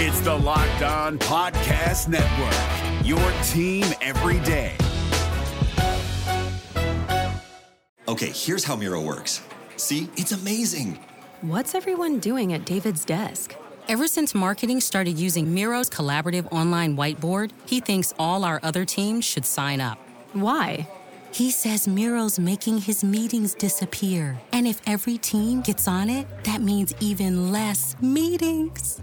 It's the Locked On Podcast Network, your team every day. Okay, here's how Miro works. See, it's amazing. What's everyone doing at David's desk? Ever since marketing started using Miro's collaborative online whiteboard, he thinks all our other teams should sign up. Why? He says Miro's making his meetings disappear. And if every team gets on it, that means even less meetings.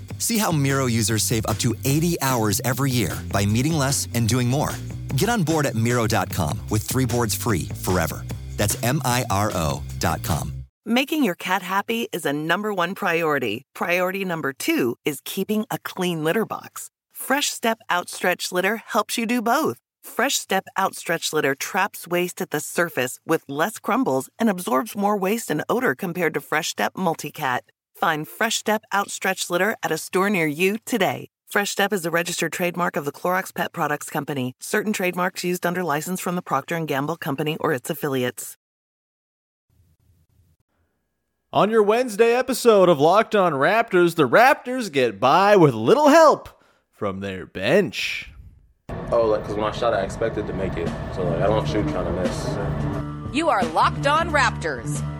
See how Miro users save up to 80 hours every year by meeting less and doing more. Get on board at Miro.com with three boards free forever. That's M I R O.com. Making your cat happy is a number one priority. Priority number two is keeping a clean litter box. Fresh Step Outstretch Litter helps you do both. Fresh Step Outstretch Litter traps waste at the surface with less crumbles and absorbs more waste and odor compared to Fresh Step Multicat. Find Fresh Step Outstretch Litter at a store near you today. Fresh Step is a registered trademark of the Clorox Pet Products Company. Certain trademarks used under license from the Procter & Gamble Company or its affiliates. On your Wednesday episode of Locked On Raptors, the Raptors get by with little help from their bench. Oh, like because when I shot, I expected to make it, so like I don't shoot trying to miss. You are Locked On Raptors,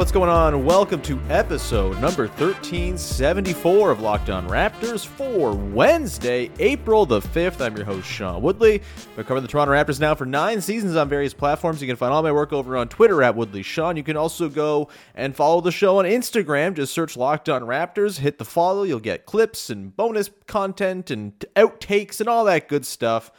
What's going on? Welcome to episode number 1374 of Locked On Raptors for Wednesday, April the 5th. I'm your host, Sean Woodley. I've covered the Toronto Raptors now for nine seasons on various platforms. You can find all my work over on Twitter at Woodley Sean. You can also go and follow the show on Instagram. Just search Locked On Raptors, hit the follow. You'll get clips and bonus content and outtakes and all that good stuff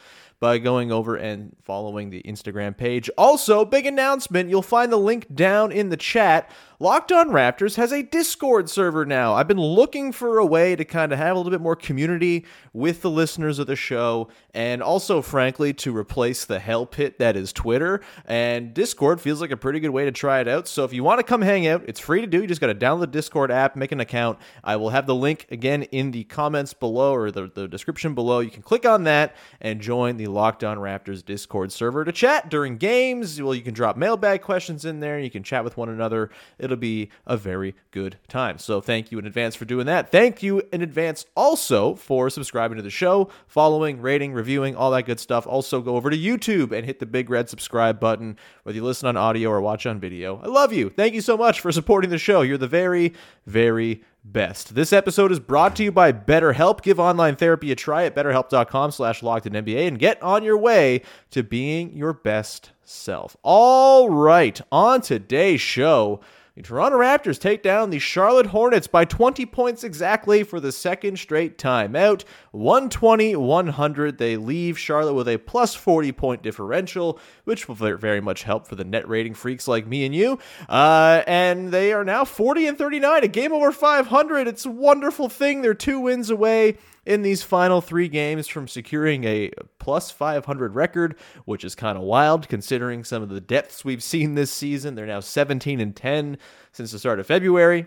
by going over and following the Instagram page. Also, big announcement you'll find the link down in the chat. Locked On Raptors has a Discord server now. I've been looking for a way to kind of have a little bit more community with the listeners of the show, and also, frankly, to replace the hell pit that is Twitter. And Discord feels like a pretty good way to try it out. So if you want to come hang out, it's free to do. You just got to download the Discord app, make an account. I will have the link again in the comments below or the, the description below. You can click on that and join the Locked On Raptors Discord server to chat during games. Well, you can drop mailbag questions in there. You can chat with one another. It'll be a very good time. So thank you in advance for doing that. Thank you in advance also for subscribing to the show, following, rating, reviewing, all that good stuff. Also go over to YouTube and hit the big red subscribe button, whether you listen on audio or watch on video. I love you. Thank you so much for supporting the show. You're the very, very best. This episode is brought to you by BetterHelp. Give online therapy a try at betterhelp.com slash locked in NBA and get on your way to being your best self. All right, on today's show, the Toronto Raptors take down the Charlotte Hornets by 20 points exactly for the second straight time out. 120 100. They leave Charlotte with a plus 40 point differential, which will very much help for the net rating freaks like me and you. Uh, and they are now 40 and 39, a game over 500. It's a wonderful thing. They're two wins away in these final three games from securing a plus 500 record, which is kind of wild considering some of the depths we've seen this season. They're now 17 and 10 since the start of February.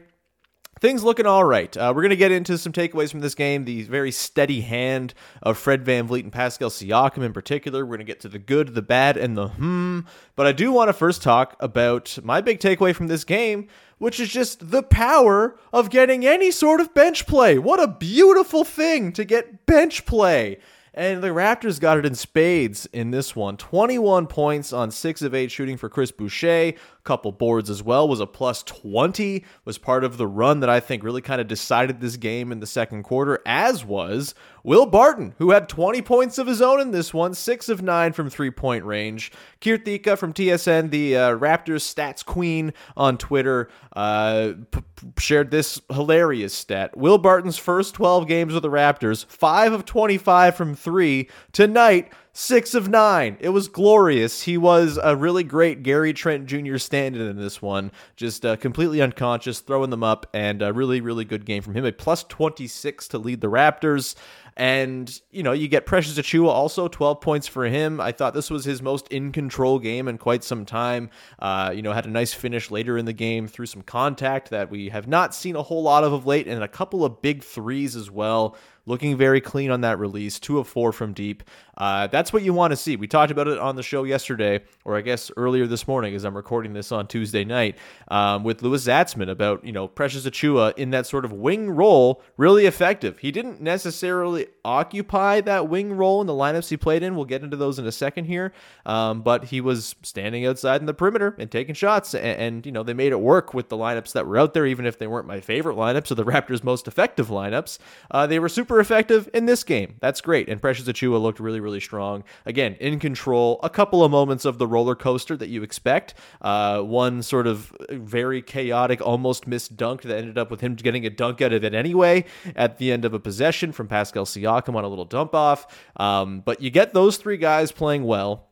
Things looking all right. Uh, we're going to get into some takeaways from this game. The very steady hand of Fred VanVleet and Pascal Siakam in particular. We're going to get to the good, the bad, and the hmm. But I do want to first talk about my big takeaway from this game, which is just the power of getting any sort of bench play. What a beautiful thing to get bench play. And the Raptors got it in spades in this one. 21 points on 6 of 8 shooting for Chris Boucher. Couple boards as well, was a plus 20, was part of the run that I think really kind of decided this game in the second quarter, as was Will Barton, who had 20 points of his own in this one, six of nine from three point range. Kirthika from TSN, the uh, Raptors stats queen on Twitter, uh, p- shared this hilarious stat. Will Barton's first 12 games with the Raptors, five of 25 from three. Tonight, six of nine. It was glorious. He was a really great Gary Trent Jr. stand in this one, just uh, completely unconscious, throwing them up, and a really, really good game from him. A plus 26 to lead the Raptors. And, you know, you get Precious Achiuwa also, 12 points for him. I thought this was his most in control game in quite some time. Uh, you know, had a nice finish later in the game through some contact that we have not seen a whole lot of of late, and a couple of big threes as well looking very clean on that release, two of four from deep. Uh, that's what you want to see. We talked about it on the show yesterday, or I guess earlier this morning, as I'm recording this on Tuesday night, um, with Louis Zatzman about you know Precious Achiuwa in that sort of wing role, really effective. He didn't necessarily occupy that wing role in the lineups he played in. We'll get into those in a second here, um, but he was standing outside in the perimeter and taking shots, and, and you know they made it work with the lineups that were out there, even if they weren't my favorite lineups or the Raptors' most effective lineups. Uh, they were super effective in this game. That's great. And Precious Achiuwa looked really, really strong. Again, in control. A couple of moments of the roller coaster that you expect. Uh, one sort of very chaotic, almost missed dunk that ended up with him getting a dunk out of it anyway at the end of a possession from Pascal Siakam on a little dump off. Um, but you get those three guys playing well.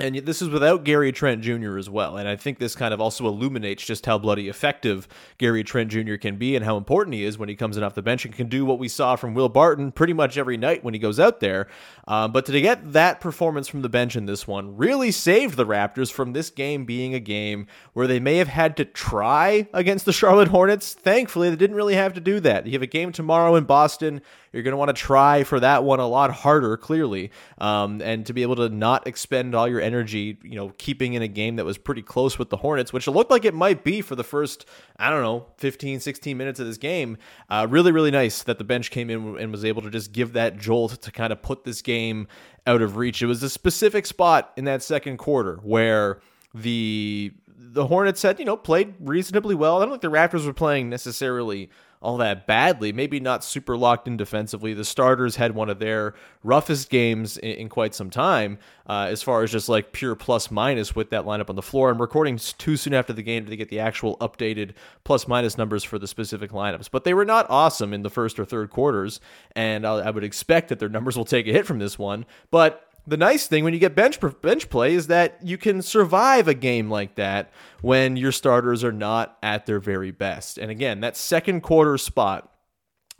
And this is without Gary Trent Jr. as well. And I think this kind of also illuminates just how bloody effective Gary Trent Jr. can be and how important he is when he comes in off the bench and can do what we saw from Will Barton pretty much every night when he goes out there. Um, but to get that performance from the bench in this one really saved the Raptors from this game being a game where they may have had to try against the Charlotte Hornets. Thankfully, they didn't really have to do that. You have a game tomorrow in Boston. You're going to want to try for that one a lot harder, clearly, um, and to be able to not expend all your energy, you know, keeping in a game that was pretty close with the Hornets, which it looked like it might be for the first, I don't know, 15, 16 minutes of this game. Uh, really, really nice that the bench came in and was able to just give that jolt to kind of put this game out of reach. It was a specific spot in that second quarter where the the Hornets had, you know, played reasonably well. I don't think the Raptors were playing necessarily all that badly. Maybe not super locked in defensively. The starters had one of their roughest games in, in quite some time, uh, as far as just like pure plus minus with that lineup on the floor. I'm recording too soon after the game to get the actual updated plus minus numbers for the specific lineups, but they were not awesome in the first or third quarters, and I, I would expect that their numbers will take a hit from this one. But the nice thing when you get bench bench play is that you can survive a game like that when your starters are not at their very best. And again, that second quarter spot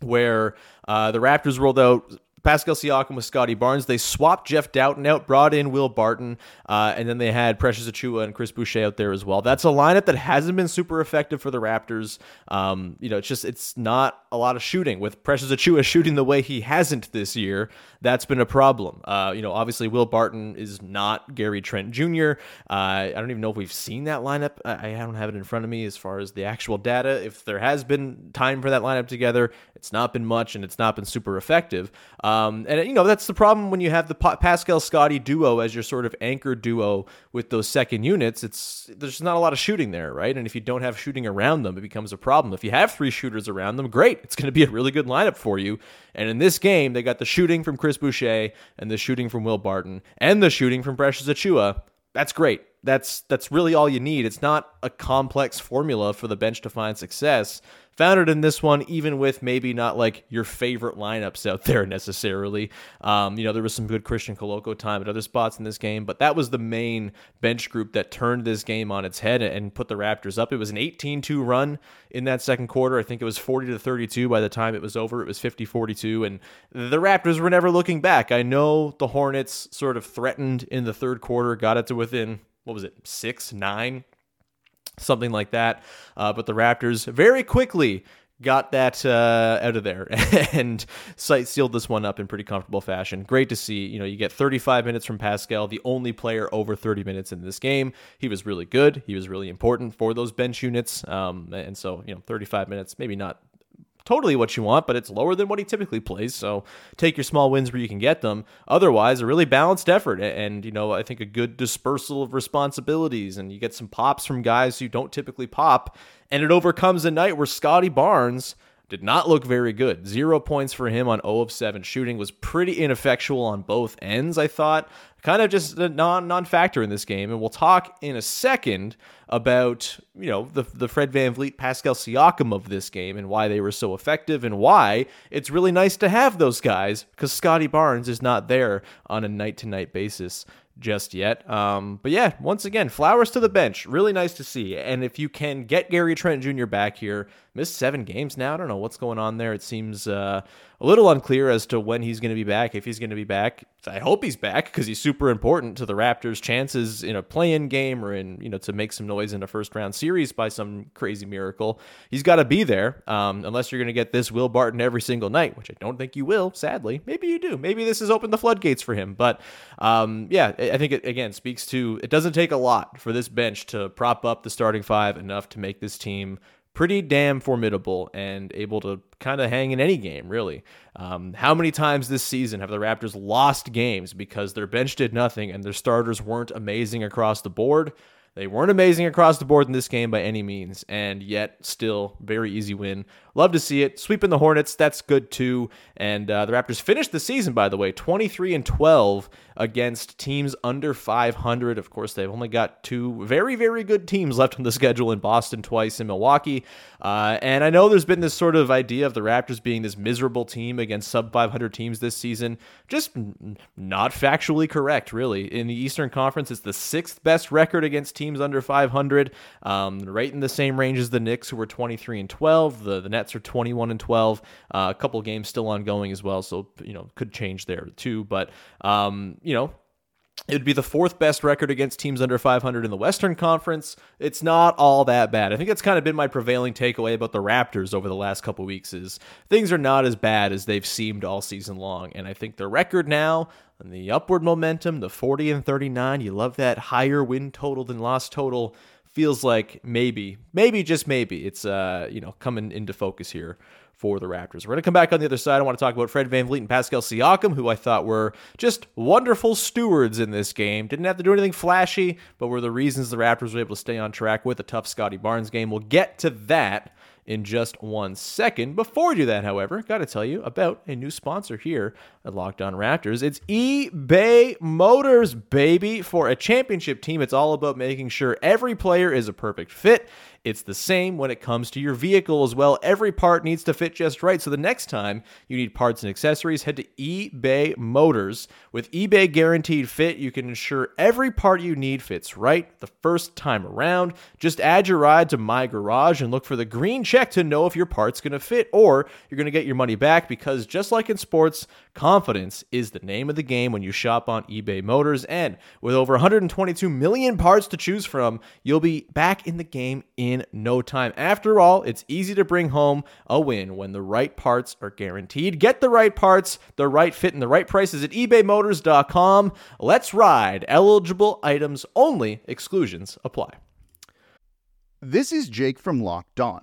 where uh, the Raptors rolled out Pascal Siakam with Scottie Barnes. They swapped Jeff Dowtin out, brought in Will Barton, uh, and then they had Precious Achiuwa and Chris Boucher out there as well. That's a lineup that hasn't been super effective for the Raptors. Um, you know, it's just it's not a lot of shooting with Precious Achiuwa shooting the way he hasn't this year. That's been a problem. Uh, you know, obviously Will Barton is not Gary Trent Jr. Uh, I don't even know if we've seen that lineup. I, I don't have it in front of me as far as the actual data. If there has been time for that lineup together, it's not been much and it's not been super effective. Um, and, you know, that's the problem when you have the Pascal Scottie duo as your sort of anchor duo with those second units. It's There's not a lot of shooting there, right? And if you don't have shooting around them, it becomes a problem. If you have three shooters around them, great. It's going to be a really good lineup for you. And in this game, they got the shooting from Chris Boucher and the shooting from Will Barton and the shooting from Precious Achiuwa. That's great. That's that's really all you need. It's not a complex formula for the bench to find success found it in this one, even with maybe not like your favorite lineups out there necessarily. Um, you know, there was some good Christian Koloko time at other spots in this game, but that was the main bench group that turned this game on its head and put the Raptors up. It was an 18 2 run in that second quarter. I think it was 40 to 32 by the time it was over. It was 50 42, and the Raptors were never looking back. I know the Hornets sort of threatened in the third quarter, got it to within, what was it, six, nine something like that. Uh, but the Raptors very quickly got that uh, out of there and sealed this one up in pretty comfortable fashion. Great to see. You know, you get 35 minutes from Pascal, the only player over 30 minutes in this game. He was really good. He was really important for those bench units. Um, and so, you know, 35 minutes, maybe not totally what you want, but it's lower than what he typically plays. So take your small wins where you can get them. Otherwise, a really balanced effort and, you know, I think a good dispersal of responsibilities and you get some pops from guys who don't typically pop. And it overcomes a night where Scottie Barnes did not look very good. Zero points for him on 0 of 7 shooting was pretty ineffectual on both ends, I thought. Kind of just a non non factor in this game. And we'll talk in a second about, you know, the, the Fred VanVleet, Pascal Siakam of this game and why they were so effective and why it's really nice to have those guys because Scottie Barnes is not there on a night to night basis just yet. Um, but yeah, once again, flowers to the bench. Really nice to see. And if you can get Gary Trent Jr. back here, missed seven games now. I don't know what's going on there. It seems uh, a little unclear as to when he's going to be back, if he's going to be back. I hope he's back because he's super important to the Raptors' chances in a play-in game or in you know to make some noise in a first-round series by some crazy miracle. He's got to be there um, unless you're going to get this Will Barton every single night, which I don't think you will. Sadly, maybe you do. Maybe this has opened the floodgates for him. But um, yeah, I think it again speaks to it doesn't take a lot for this bench to prop up the starting five enough to make this team pretty damn formidable and able to kind of hang in any game, really. Um, how many times this season have the Raptors lost games because their bench did nothing and their starters weren't amazing across the board? They weren't amazing across the board in this game by any means, and yet still very easy win. Love to see it. Sweeping the Hornets, that's good too. And uh, the Raptors finished the season, by the way, 23 and 12 against teams under 500. Of course, they've only got two very, very good teams left on the schedule in Boston twice in Milwaukee. Uh, and I know there's been this sort of idea of the Raptors being this miserable team against sub 500 teams this season. Just not factually correct, really. In the Eastern Conference, it's the sixth best record against teams under 500, um, right in the same range as the Knicks, who were 23 and 12. The, the Nets are 21 and 12. Uh, a couple games still ongoing as well, so, you know, could change there too. But, um, you know, it would be the fourth best record against teams under 500 in the Western Conference. It's not all that bad. I think that's kind of been my prevailing takeaway about the Raptors over the last couple weeks is things are not as bad as they've seemed all season long. And I think the record now and the upward momentum, the 40 and 39, you love that higher win total than loss total feels like maybe, maybe just maybe it's uh, you know, coming into focus here for the Raptors. We're going to come back on the other side. I want to talk about Fred VanVleet and Pascal Siakam, who I thought were just wonderful stewards in this game. Didn't have to do anything flashy, but were the reasons the Raptors were able to stay on track with a tough Scottie Barnes game. We'll get to that in just one second. Before we do that, however, got to tell you about a new sponsor here at Locked On Raptors. It's eBay Motors, baby. For a championship team, it's all about making sure every player is a perfect fit. It's the same when it comes to your vehicle as well. Every part needs to fit just right. So the next time you need parts and accessories, head to eBay Motors. With eBay Guaranteed Fit, you can ensure every part you need fits right the first time around. Just add your ride to My Garage and look for the green check to know if your part's going to fit or you're going to get your money back because just like in sports, confidence is the name of the game when you shop on eBay Motors. And with over 122 million parts to choose from, you'll be back in the game in no time. After all, it's easy to bring home a win when the right parts are guaranteed. Get the right parts, the right fit, and the right prices at ebaymotors.com. Let's ride. Eligible items only, exclusions apply. This is Jake from Locked On.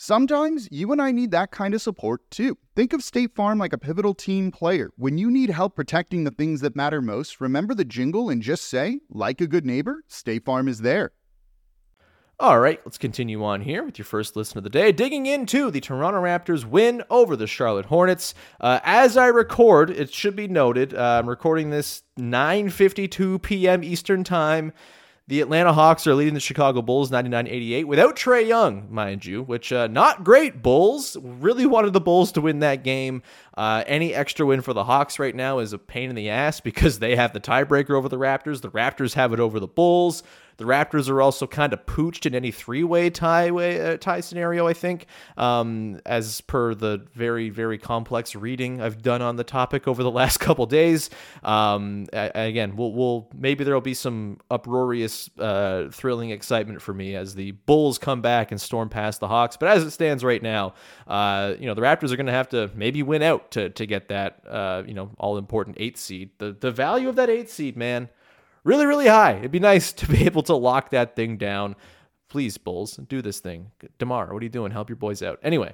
Sometimes you and I need that kind of support too. Think of State Farm like a pivotal team player. When you need help protecting the things that matter most, remember the jingle and just say, like a good neighbor, State Farm is there. All right, let's continue on here with your first listen of the day. Digging into the Toronto Raptors win over the Charlotte Hornets. Uh, as I record, it should be noted, uh, I'm recording this 9:52 p.m. Eastern Time The Atlanta Hawks are leading the Chicago Bulls 99-88 without Trae Young, mind you, which uh, not great. Bulls really wanted the Bulls to win that game. Uh, any extra win for the Hawks right now is a pain in the ass because they have the tiebreaker over the Raptors. The Raptors have it over the Bulls. The Raptors are also kind of pooched in any three-way tie uh, tie scenario. I think, um, as per the very very complex reading I've done on the topic over the last couple days. Um, again, we'll, we'll maybe there'll be some uproarious, uh, thrilling excitement for me as the Bulls come back and storm past the Hawks. But as it stands right now, uh, you know the Raptors are going to have to maybe win out to to get that uh, you know all important eighth seed. The the value of that eighth seed, man really, really high. It'd be nice to be able to lock that thing down. Please, Bulls, do this thing. DeMar, what are you doing? Help your boys out. Anyway,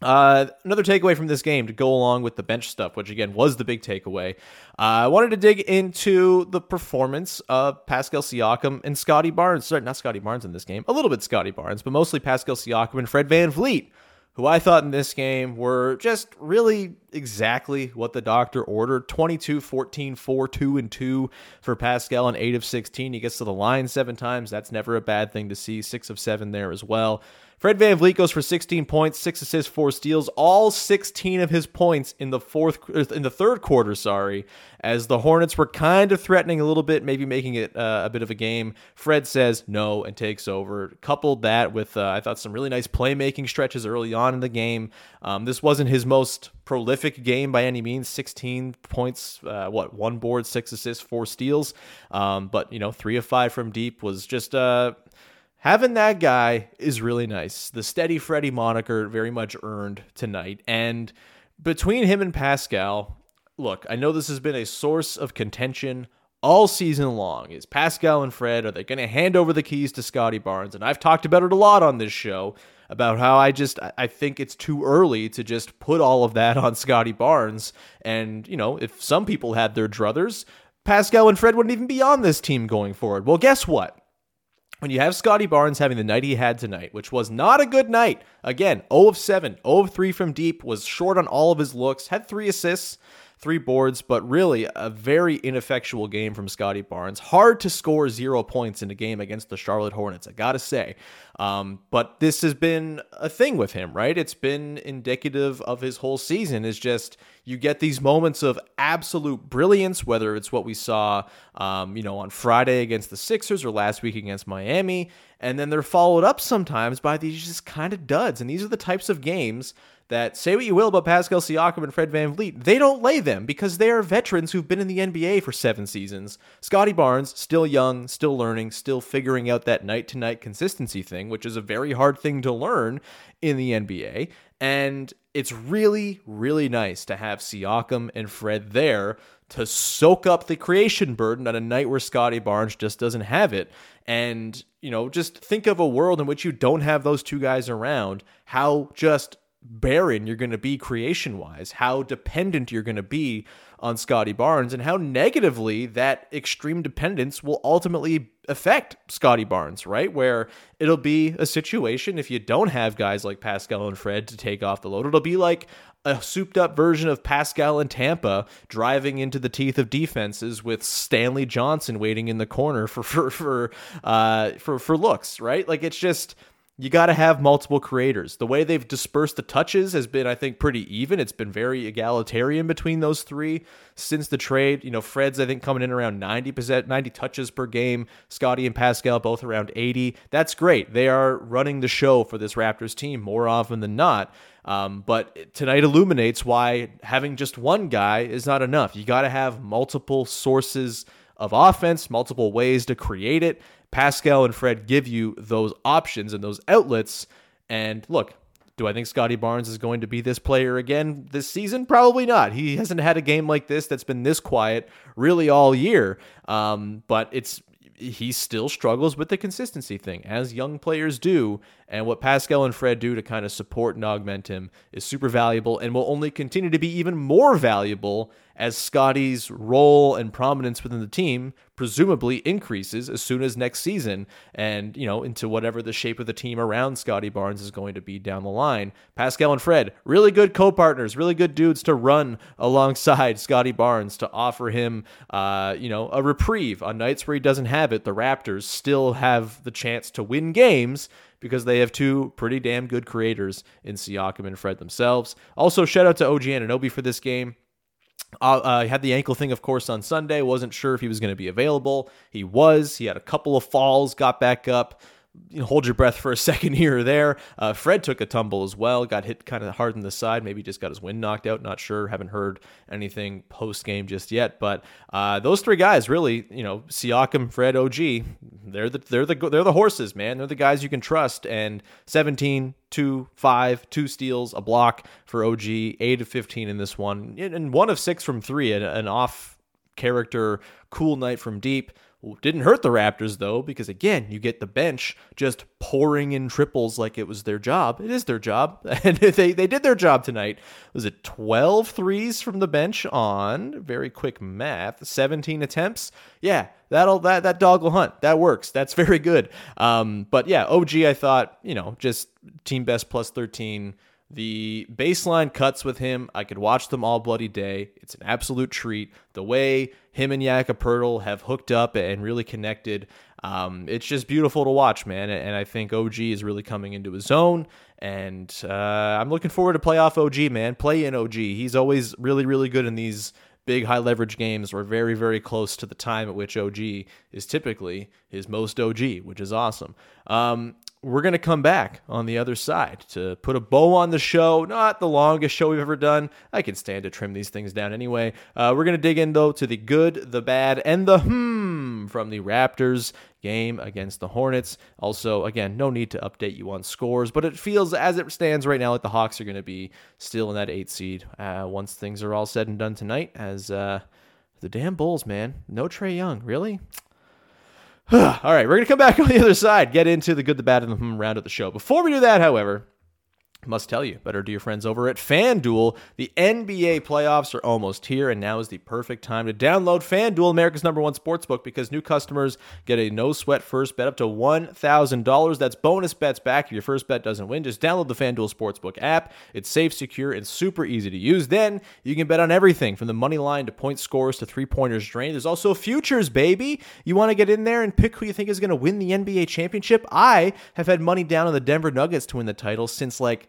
uh, another takeaway from this game to go along with the bench stuff, which again was the big takeaway. Uh, I wanted to dig into the performance of Pascal Siakam and Scottie Barnes. Sorry, not Scottie Barnes in this game. A little bit Scottie Barnes, but mostly Pascal Siakam and Fred Van VanVleet who I thought in this game were just really exactly what the doctor ordered 22, 14, 4, 2, and 2 for Pascal and 8 of 16. He gets to the line seven times. That's never a bad thing to see. 6 of 7 there as well. Fred VanVleet goes for 16 points, 6 assists, 4 steals, all 16 of his points in the fourth in the third quarter, sorry, as the Hornets were kind of threatening a little bit, maybe making it uh, a bit of a game. Fred says no and takes over. Coupled that with uh, I thought some really nice playmaking stretches early on in the game. Um, this wasn't his most prolific game by any means 16 points uh, what one board six assists four steals um, but you know three of five from deep was just uh having that guy is really nice. The steady Freddy moniker very much earned tonight. And between him and Pascal, look, I know this has been a source of contention all season long. Is Pascal and Fred are they going to hand over the keys to Scottie Barnes? And I've talked about it a lot on this show about how I just I think it's too early to just put all of that on Scottie Barnes. And you know, if some people had their druthers, Pascal and Fred wouldn't even be on this team going forward. Well, guess what? when you have Scottie Barnes having the night he had tonight, which was not a good night. Again, 0 of 7, 0 of 3 from deep, was short on all of his looks, had three assists, three boards, but really a very ineffectual game from Scottie Barnes. Hard to score zero points in a game against the Charlotte Hornets, I gotta say. Um, but this has been a thing with him, right? It's been indicative of his whole season. Is just you get these moments of absolute brilliance, whether it's what we saw, um, you know, on Friday against the Sixers or last week against Miami, and then they're followed up sometimes by these just kind of duds. And these are the types of games that say what you will about Pascal Siakam and Fred VanVleet, they don't lay them because they are veterans who've been in the NBA for seven seasons. Scottie Barnes, still young, still learning, still figuring out that night to night consistency thing, which is a very hard thing to learn in the NBA. And it's really, really nice to have Siakam and Fred there to soak up the creation burden on a night where Scottie Barnes just doesn't have it. And, you know, just think of a world in which you don't have those two guys around, how just barren you're going to be creation wise, how dependent you're going to be on Scottie Barnes, and how negatively that extreme dependence will ultimately affect Scottie Barnes, right? Where it'll be a situation if you don't have guys like Pascal and Fred to take off the load, it'll be like a souped up version of Pascal and Tampa driving into the teeth of defenses with Stanley Johnson waiting in the corner for for for uh for for looks, right? Like it's just you got to have multiple creators. The way they've dispersed the touches has been, I think, pretty even. It's been very egalitarian between those three since the trade. You know, Fred's, I think, coming in around 90%, 90 touches per game. Scottie and Pascal both around 80. That's great. They are running the show for this Raptors team more often than not. Um, but tonight illuminates why having just one guy is not enough. You got to have multiple sources of offense, multiple ways to create it. Pascal and Fred give you those options and those outlets. And look, do I think Scottie Barnes is going to be this player again this season? Probably not. He hasn't had a game like this that's been this quiet really all year. Um, but it's he still struggles with the consistency thing, as young players do. And what Pascal and Fred do to kind of support and augment him is super valuable and will only continue to be even more valuable as Scottie's role and prominence within the team presumably increases as soon as next season and, you know, into whatever the shape of the team around Scottie Barnes is going to be down the line. Pascal and Fred, really good co partners, really good dudes to run alongside Scottie Barnes to offer him, uh, you know, a reprieve on nights where he doesn't have it. The Raptors still have the chance to win games because they have two pretty damn good creators in Siakam and Fred themselves. Also, shout out to OG Anunoby for this game. Uh, uh, had the ankle thing, of course, on Sunday. Wasn't sure if he was going to be available. He was. He had a couple of falls, got back up you know, hold your breath for a second here or there. Uh, Fred took a tumble as well, got hit kind of hard in the side, maybe just got his wind knocked out. Not sure, haven't heard anything post game just yet. But uh, those three guys, really, you know, Siakam, Fred, OG, they're the they're the they're the horses, man. They're the guys you can trust. And 17, two, five, two steals, a block for OG, eight of 15 in this one, and one of six from three, an off character, cool night from deep. Didn't hurt the Raptors though, because again, you get the bench just pouring in triples like it was their job. It is their job. And they, they did their job tonight. Was it 12 threes from the bench on very quick math, 17 attempts? Yeah, that'll that that dog will hunt. That works. That's very good. Um, but yeah, OG I thought, you know, just team best plus 13 the baseline cuts with him, I could watch them all bloody day. It's an absolute treat. The way him and Jakob Poeltl have hooked up and really connected, um, it's just beautiful to watch, man. And I think OG is really coming into his own. And uh, I'm looking forward to playoff OG, man. Play in OG. He's always really, really good in these big high leverage games. We're very, very close to the time at which OG is typically his most OG, which is awesome. Um, we're going to come back on the other side to put a bow on the show. Not the longest show we've ever done. I can stand to trim these things down anyway. Uh, we're going to dig in, though, to the good, the bad, and the hmm from the Raptors game against the Hornets. Also, again, no need to update you on scores, but it feels as it stands right now like the Hawks are going to be still in that eight seed uh, once things are all said and done tonight. As uh, the damn Bulls, man. No Trae Young, really? All right, we're going to come back on the other side, get into the good, the bad, and the hmm round of the show. Before we do that, however, must tell you, better do your friends over at FanDuel. The NBA playoffs are almost here, and now is the perfect time to download FanDuel, America's number one sportsbook, because new customers get a no sweat first bet up to $1,000. That's bonus bets back if your first bet doesn't win. Just download the FanDuel Sportsbook app. It's safe, secure, and super easy to use. Then you can bet on everything from the money line to point scores to three pointers drained. There's also futures, baby. You want to get in there and pick who you think is going to win the NBA championship? I have had money down on the Denver Nuggets to win the title since like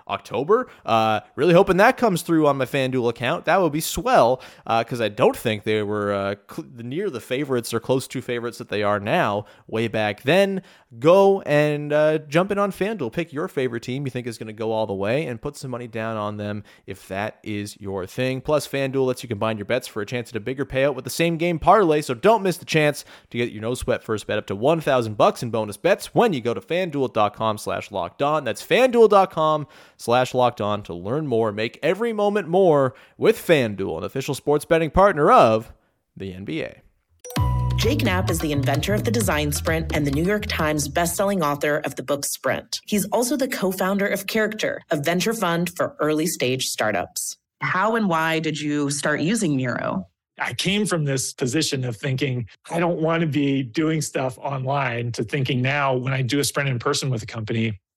October. Uh, really hoping that comes through on my FanDuel account. That would be swell because uh, I don't think they were uh, cl- near the favorites or close to favorites that they are now way back then. Go and uh, jump in on FanDuel. Pick your favorite team you think is going to go all the way and put some money down on them if that is your thing. Plus, FanDuel lets you combine your bets for a chance at a bigger payout with the same game parlay, so don't miss the chance to get your no sweat first bet up to 1000 bucks in bonus bets when you go to fanduel.com slash locked on. That's fanduel.com slash locked on to learn more. Make every moment more with FanDuel, an official sports betting partner of the NBA. Jake Knapp is the inventor of the design sprint and the New York Times bestselling author of the book Sprint. He's also the co founder of Character, a venture fund for early stage startups. How and why did you start using Miro? I came from this position of thinking, I don't want to be doing stuff online to thinking now when I do a sprint in person with a company,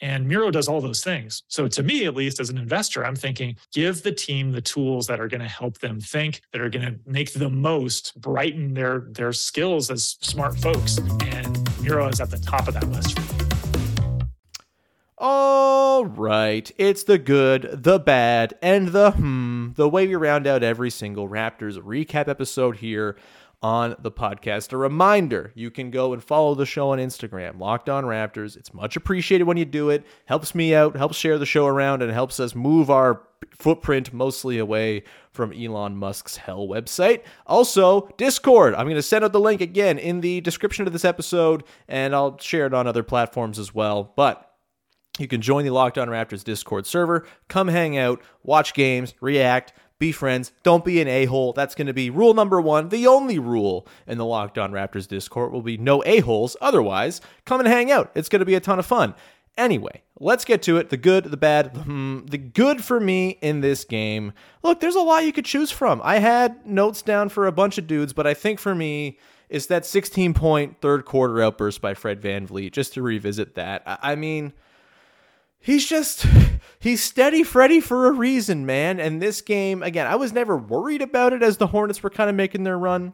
And Miro does all those things. So, to me, at least as an investor, I'm thinking give the team the tools that are going to help them think, that are going to make the most brighten their, their skills as smart folks. And Miro is at the top of that list All right, it's the good, the bad, and the hmm, the way we round out every single Raptors recap episode here on the podcast. A reminder you can go and follow the show on Instagram, Locked On Raptors. It's much appreciated when you do it. Helps me out, helps share the show around, and helps us move our footprint mostly away from Elon Musk's hell website. Also, Discord. I'm going to send out the link again in the description of this episode, and I'll share it on other platforms as well. But you can join the Locked On Raptors Discord server, come hang out, watch games, react, be friends, don't be an a-hole. That's going to be rule number one. The only rule in the Locked On Raptors Discord will be no a-holes. Otherwise, come and hang out. It's going to be a ton of fun. Anyway, let's get to it. The good, the bad, the, hmm, the good for me in this game. Look, there's a lot you could choose from. I had notes down for a bunch of dudes, but I think for me, it's that 16 point third quarter outburst by Fred VanVleet, just to revisit that. I mean, he's just he's steady Freddy for a reason, man. And this game, again, I was never worried about it as the Hornets were kind of making their run.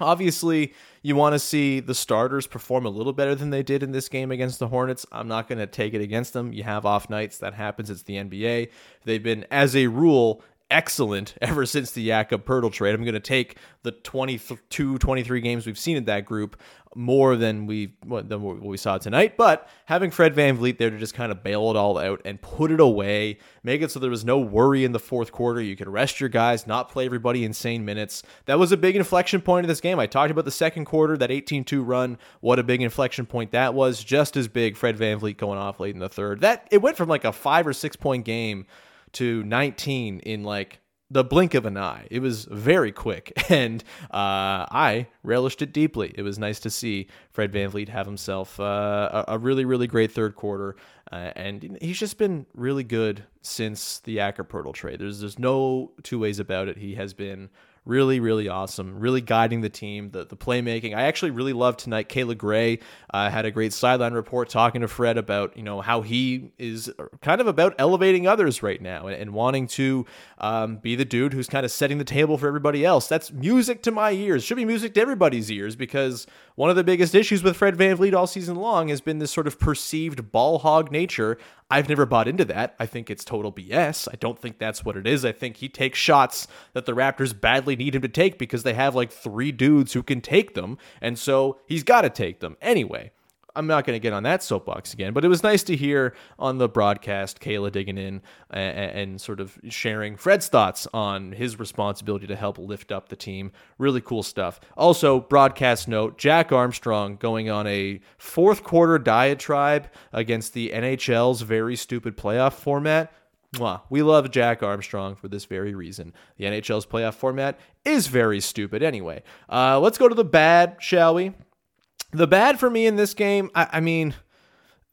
Obviously, you want to see the starters perform a little better than they did in this game against the Hornets. I'm not going to take it against them. You have off nights. That happens. It's the NBA. They've been, as a rule, excellent ever since the Jakob Poeltl trade. I'm going to take the 22, 23 games we've seen in that group more than we than what we saw tonight. But having Fred Van VanVleet there to just kind of bail it all out and put it away, make it so there was no worry in the fourth quarter. You could rest your guys, not play everybody insane minutes. That was a big inflection point in this game. I talked about the second quarter, that 18-2 run. What a big inflection point that was. Just as big, Fred Van VanVleet going off late in the third. That it went from like a five or six point game to 19 in like the blink of an eye. It was very quick, and uh, I relished it deeply. It was nice to see Fred VanVleet have himself uh, a, really, really great third quarter, uh, and he's just been really good since the Poeltl trade. There's there's no two ways about it. He has been really, really awesome. Really guiding the team, the, the playmaking. I actually really loved tonight. Kayla Grey uh, had a great sideline report talking to Fred about you know how he is kind of about elevating others right now and, and wanting to um, be the dude who's kind of setting the table for everybody else. That's music to my ears. Should be music to everybody's ears because one of the biggest issues with Fred Van VanVleet all season long has been this sort of perceived ball hog nature. I've never bought into that. I think it's total BS. I don't think that's what it is. I think he takes shots that the Raptors badly need him to take because they have like three dudes who can take them. And so he's got to take them. Anyway, I'm not going to get on that soapbox again, but it was nice to hear on the broadcast Kayla digging in and, and, sort of sharing Fred's thoughts on his responsibility to help lift up the team. Really cool stuff. Also, broadcast note Jack Armstrong going on a fourth quarter diatribe against the NHL's very stupid playoff format. Mwah. We love Jack Armstrong for this very reason. The NHL's playoff format is very stupid anyway. Uh, let's go to the bad, shall we? The bad for me in this game, I, I mean,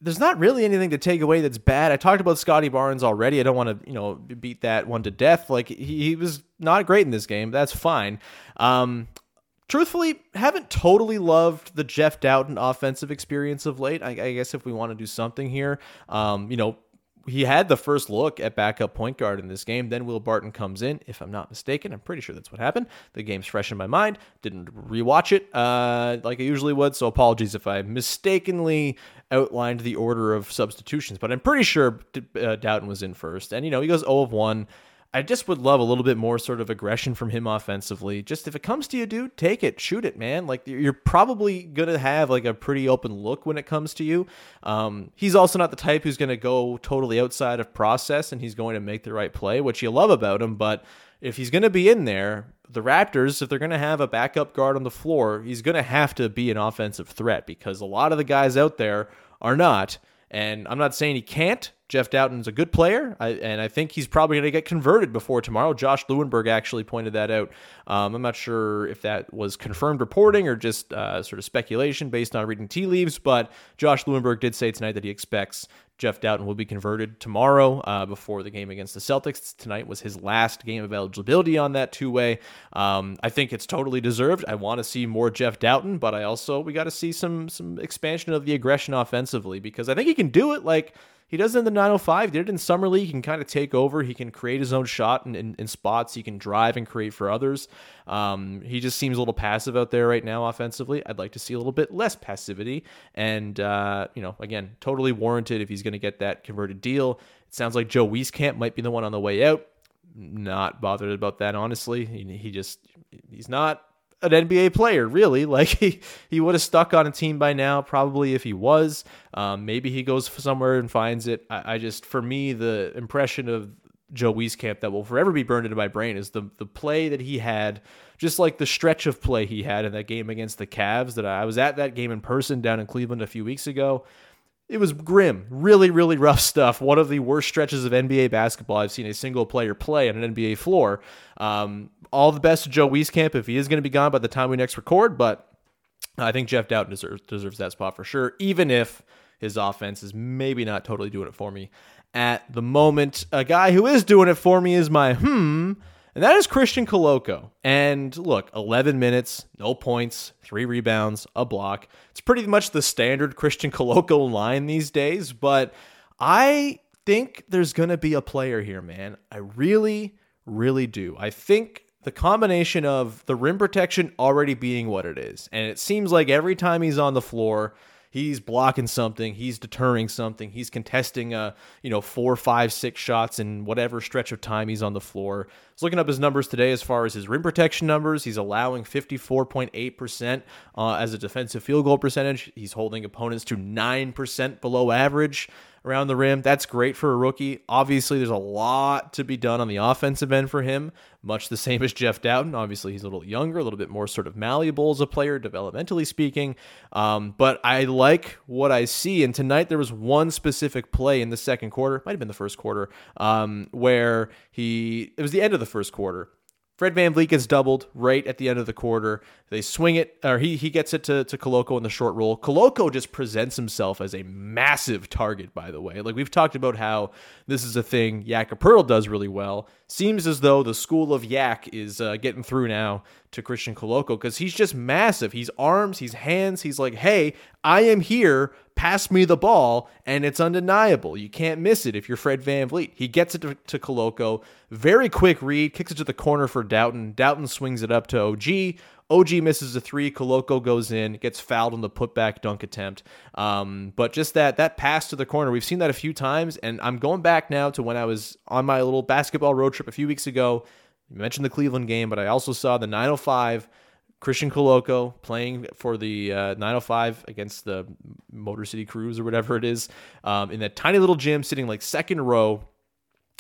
there's not really anything to take away that's bad. I talked about Scottie Barnes already. I don't want to, you know, beat that one to death. Like he, he was not great in this game. That's fine. Um, truthfully, haven't totally loved the Jeff Dowtin offensive experience of late. I, I guess if we want to do something here, um, you know, he had the first look at backup point guard in this game. Then Will Barton comes in, if I'm not mistaken. I'm pretty sure that's what happened. The game's fresh in my mind. Didn't rewatch it uh, like I usually would, so apologies if I mistakenly outlined the order of substitutions. But I'm pretty sure uh, Dowtin was in first, and you know he goes 0 of 1. I just would love a little bit more sort of aggression from him offensively. Just if it comes to you, dude, take it, shoot it, man. Like you're probably gonna have like a pretty open look when it comes to you. Um, he's also not the type who's gonna go totally outside of process, and he's going to make the right play, which you love about him. But if he's gonna be in there, the Raptors, if they're gonna have a backup guard on the floor, he's gonna have to be an offensive threat because a lot of the guys out there are not. And I'm not saying he can't. Jeff Dowtin's a good player, I, and I think he's probably going to get converted before tomorrow. Josh Lewenberg actually pointed that out. Um, I'm not sure if that was confirmed reporting or just uh, sort of speculation based on reading tea leaves, but Josh Lewenberg did say tonight that he expects Jeff Dowtin will be converted tomorrow uh, before the game against the Celtics. Tonight was his last game of eligibility on that two way. Um, I think it's totally deserved. I want to see more Jeff Dowtin, but I also we got to see some some expansion of the aggression offensively because I think he can do it. Like he does it in the 905. He did it in summer league. He can kind of take over. He can create his own shot in, in, in spots. He can drive and create for others. Um, he just seems a little passive out there right now offensively. I'd like to see a little bit less passivity. And, uh, you know, again, totally warranted if he's going to get that converted deal. It sounds like Joe Wieskamp might be the one on the way out. Not bothered about that, honestly. He, he just, he's not an NBA player, really. Like he, he would have stuck on a team by now, probably if he was. Um, maybe he goes somewhere and finds it. I, I, just, for me, the impression of Joe Wieskamp that will forever be burned into my brain is the the play that he had, just like the stretch of play he had in that game against the Cavs. That I was at that game in person down in Cleveland a few weeks ago. It was grim, really, really rough stuff. One of the worst stretches of NBA basketball I've seen a single player play on an NBA floor. Um, all the best to Joe Wieskamp if he is going to be gone by the time we next record, but I think Jeff Dowtin deserves, deserves that spot for sure, even if his offense is maybe not totally doing it for me at the moment. A guy who is doing it for me is my hmm and that is Christian Koloko. And look, 11 minutes, no points, three rebounds, a block. It's pretty much the standard Christian Koloko line these days, but I think there's going to be a player here, man. I really, really do. I think the combination of the rim protection already being what it is, and it seems like every time he's on the floor, he's blocking something, he's deterring something, he's contesting a you know four, five, six shots in whatever stretch of time he's on the floor. Was looking up his numbers today as far as his rim protection numbers. He's allowing 54.8% uh, as a defensive field goal percentage. He's holding opponents to 9% below average around the rim. That's great for a rookie. Obviously, there's a lot to be done on the offensive end for him, much the same as Jeff Dowtin. Obviously, he's a little younger, a little bit more sort of malleable as a player, developmentally speaking. Um, but I like what I see. And tonight, there was one specific play in the second quarter, might have been the first quarter, um, where he, it was the end of the first quarter Fred VanVleet gets doubled right at the end of the quarter. They swing it, or he he gets it to, to Koloko in the short roll. Koloko just presents himself as a massive target, by the way. Like we've talked about how this is a thing Jakob Poeltl does really well. Seems as though the school of Yak is uh, getting through now to Christian Koloko because he's just massive. He's arms, he's hands. He's like, hey, I am here. Pass me the ball, and it's undeniable. You can't miss it if you're Fred VanVleet. He gets it to, to Koloko. Very quick read, kicks it to the corner for Dowtin. Dowtin swings it up to OG. OG misses a three. Koloko goes in, gets fouled on the putback dunk attempt. Um, but just that that pass to the corner, we've seen that a few times. And I'm going back now to when I was on my little basketball road trip a few weeks ago. You mentioned the Cleveland game, but I also saw the 905 Christian Koloko playing for the uh, 905 against the Motor City Cruise or whatever it is um, in that tiny little gym, sitting like second row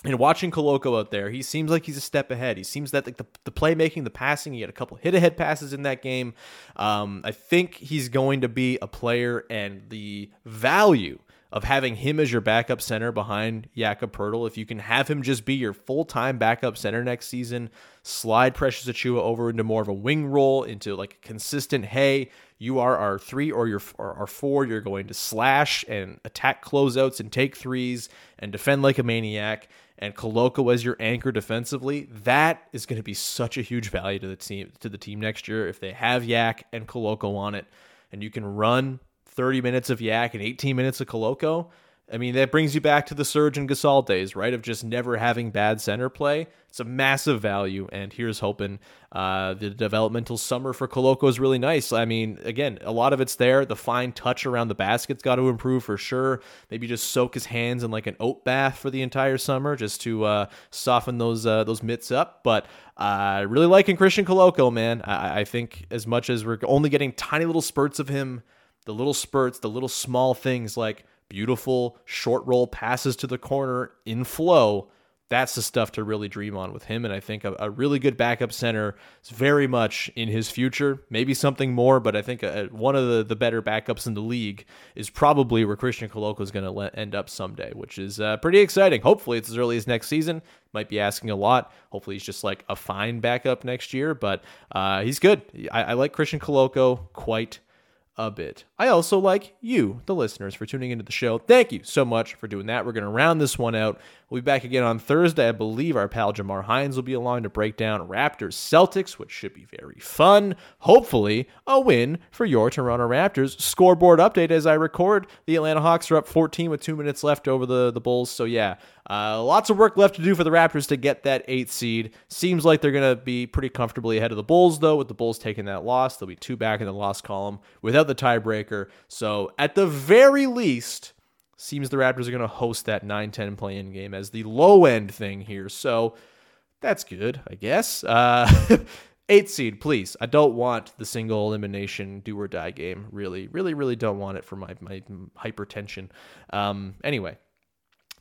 and watching Koloko out there, he seems like he's a step ahead. He seems that like the, the playmaking, the passing, he had a couple hit ahead passes in that game. Um, I think he's going to be a player, and the value of having him as your backup center behind Jakob Poeltl, if you can have him just be your full time backup center next season, slide Precious Achiuwa over into more of a wing role, into like a consistent, hey, you are our three or your or our four. You're going to slash and attack closeouts and take threes and defend like a maniac and Koloko as your anchor defensively, that is going to be such a huge value to the team to the team next year if they have Yak and Koloko on it, and you can run 30 minutes of Yak and 18 minutes of Koloko. I mean, that brings you back to the Serge and Gasol days, right? Of just never having bad center play. It's a massive value, and here's hoping uh, the developmental summer for Koloko is really nice. I mean, again, a lot of it's there. The fine touch around the basket's got to improve for sure. Maybe just soak his hands in like an oat bath for the entire summer, just to uh, soften those uh, those mitts up. But uh, really liking Christian Koloko, man. I, I think as much as we're only getting tiny little spurts of him, the little spurts, the little small things like beautiful short roll passes to the corner in flow. That's the stuff to really dream on with him. And I think a, a really good backup center is very much in his future. Maybe something more, but I think a, one of the, the better backups in the league is probably where Christian Koloko is going to end up someday, which is uh, pretty exciting. Hopefully, it's as early as next season. Might be asking a lot. Hopefully, he's just like a fine backup next year, but uh, he's good. I, I like Christian Koloko quite a bit. I also like you, the listeners, for tuning into the show. Thank you so much for doing that. We're going to round this one out. We'll be back again on Thursday. I believe our pal Jamar Hines will be along to break down Raptors Celtics, which should be very fun. Hopefully, a win for your Toronto Raptors. Scoreboard update as I record. The Atlanta Hawks are up 14 with two minutes left over the, the Bulls. So, yeah, uh, lots of work left to do for the Raptors to get that eighth seed. Seems like they're going to be pretty comfortably ahead of the Bulls, though, with the Bulls taking that loss. They'll be two back in the loss column without the tiebreaker. So, at the very least, seems the Raptors are going to host that 9 10 play in game as the low end thing here. So, that's good, I guess. Uh, eighth seed, please. I don't want the single elimination do or die game. Really, really, really don't want it for my, my hypertension. Um, anyway,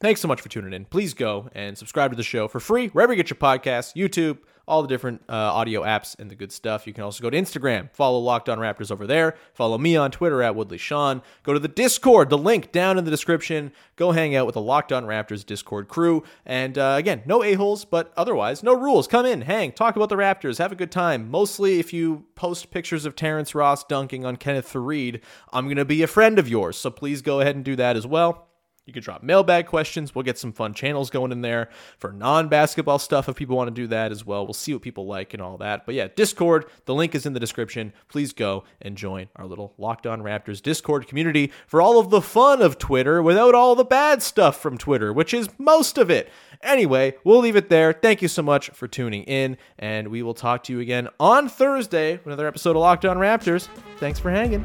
Thanks so much for tuning in. Please go and subscribe to the show for free wherever you get your podcasts, YouTube, all the different uh, audio apps and the good stuff. You can also go to Instagram, follow Locked On Raptors over there. Follow me on Twitter at Woodley Sean. Go to the Discord, the link down in the description. Go hang out with the Locked On Raptors Discord crew. And uh, again, no a-holes, but otherwise, no rules. Come in, hang, talk about the Raptors, have a good time. Mostly if you post pictures of Terrence Ross dunking on Kenneth Faried, I'm going to be a friend of yours. So please go ahead and do that as well. You can drop mailbag questions. We'll get some fun channels going in there for non basketball stuff if people want to do that as well. We'll see what people like and all that. But yeah, Discord, the link is in the description. Please go and join our little Locked On Raptors Discord community for all of the fun of Twitter without all the bad stuff from Twitter, which is most of it. Anyway, we'll leave it there. Thank you so much for tuning in, and we will talk to you again on Thursday another episode of Locked On Raptors. Thanks for hanging.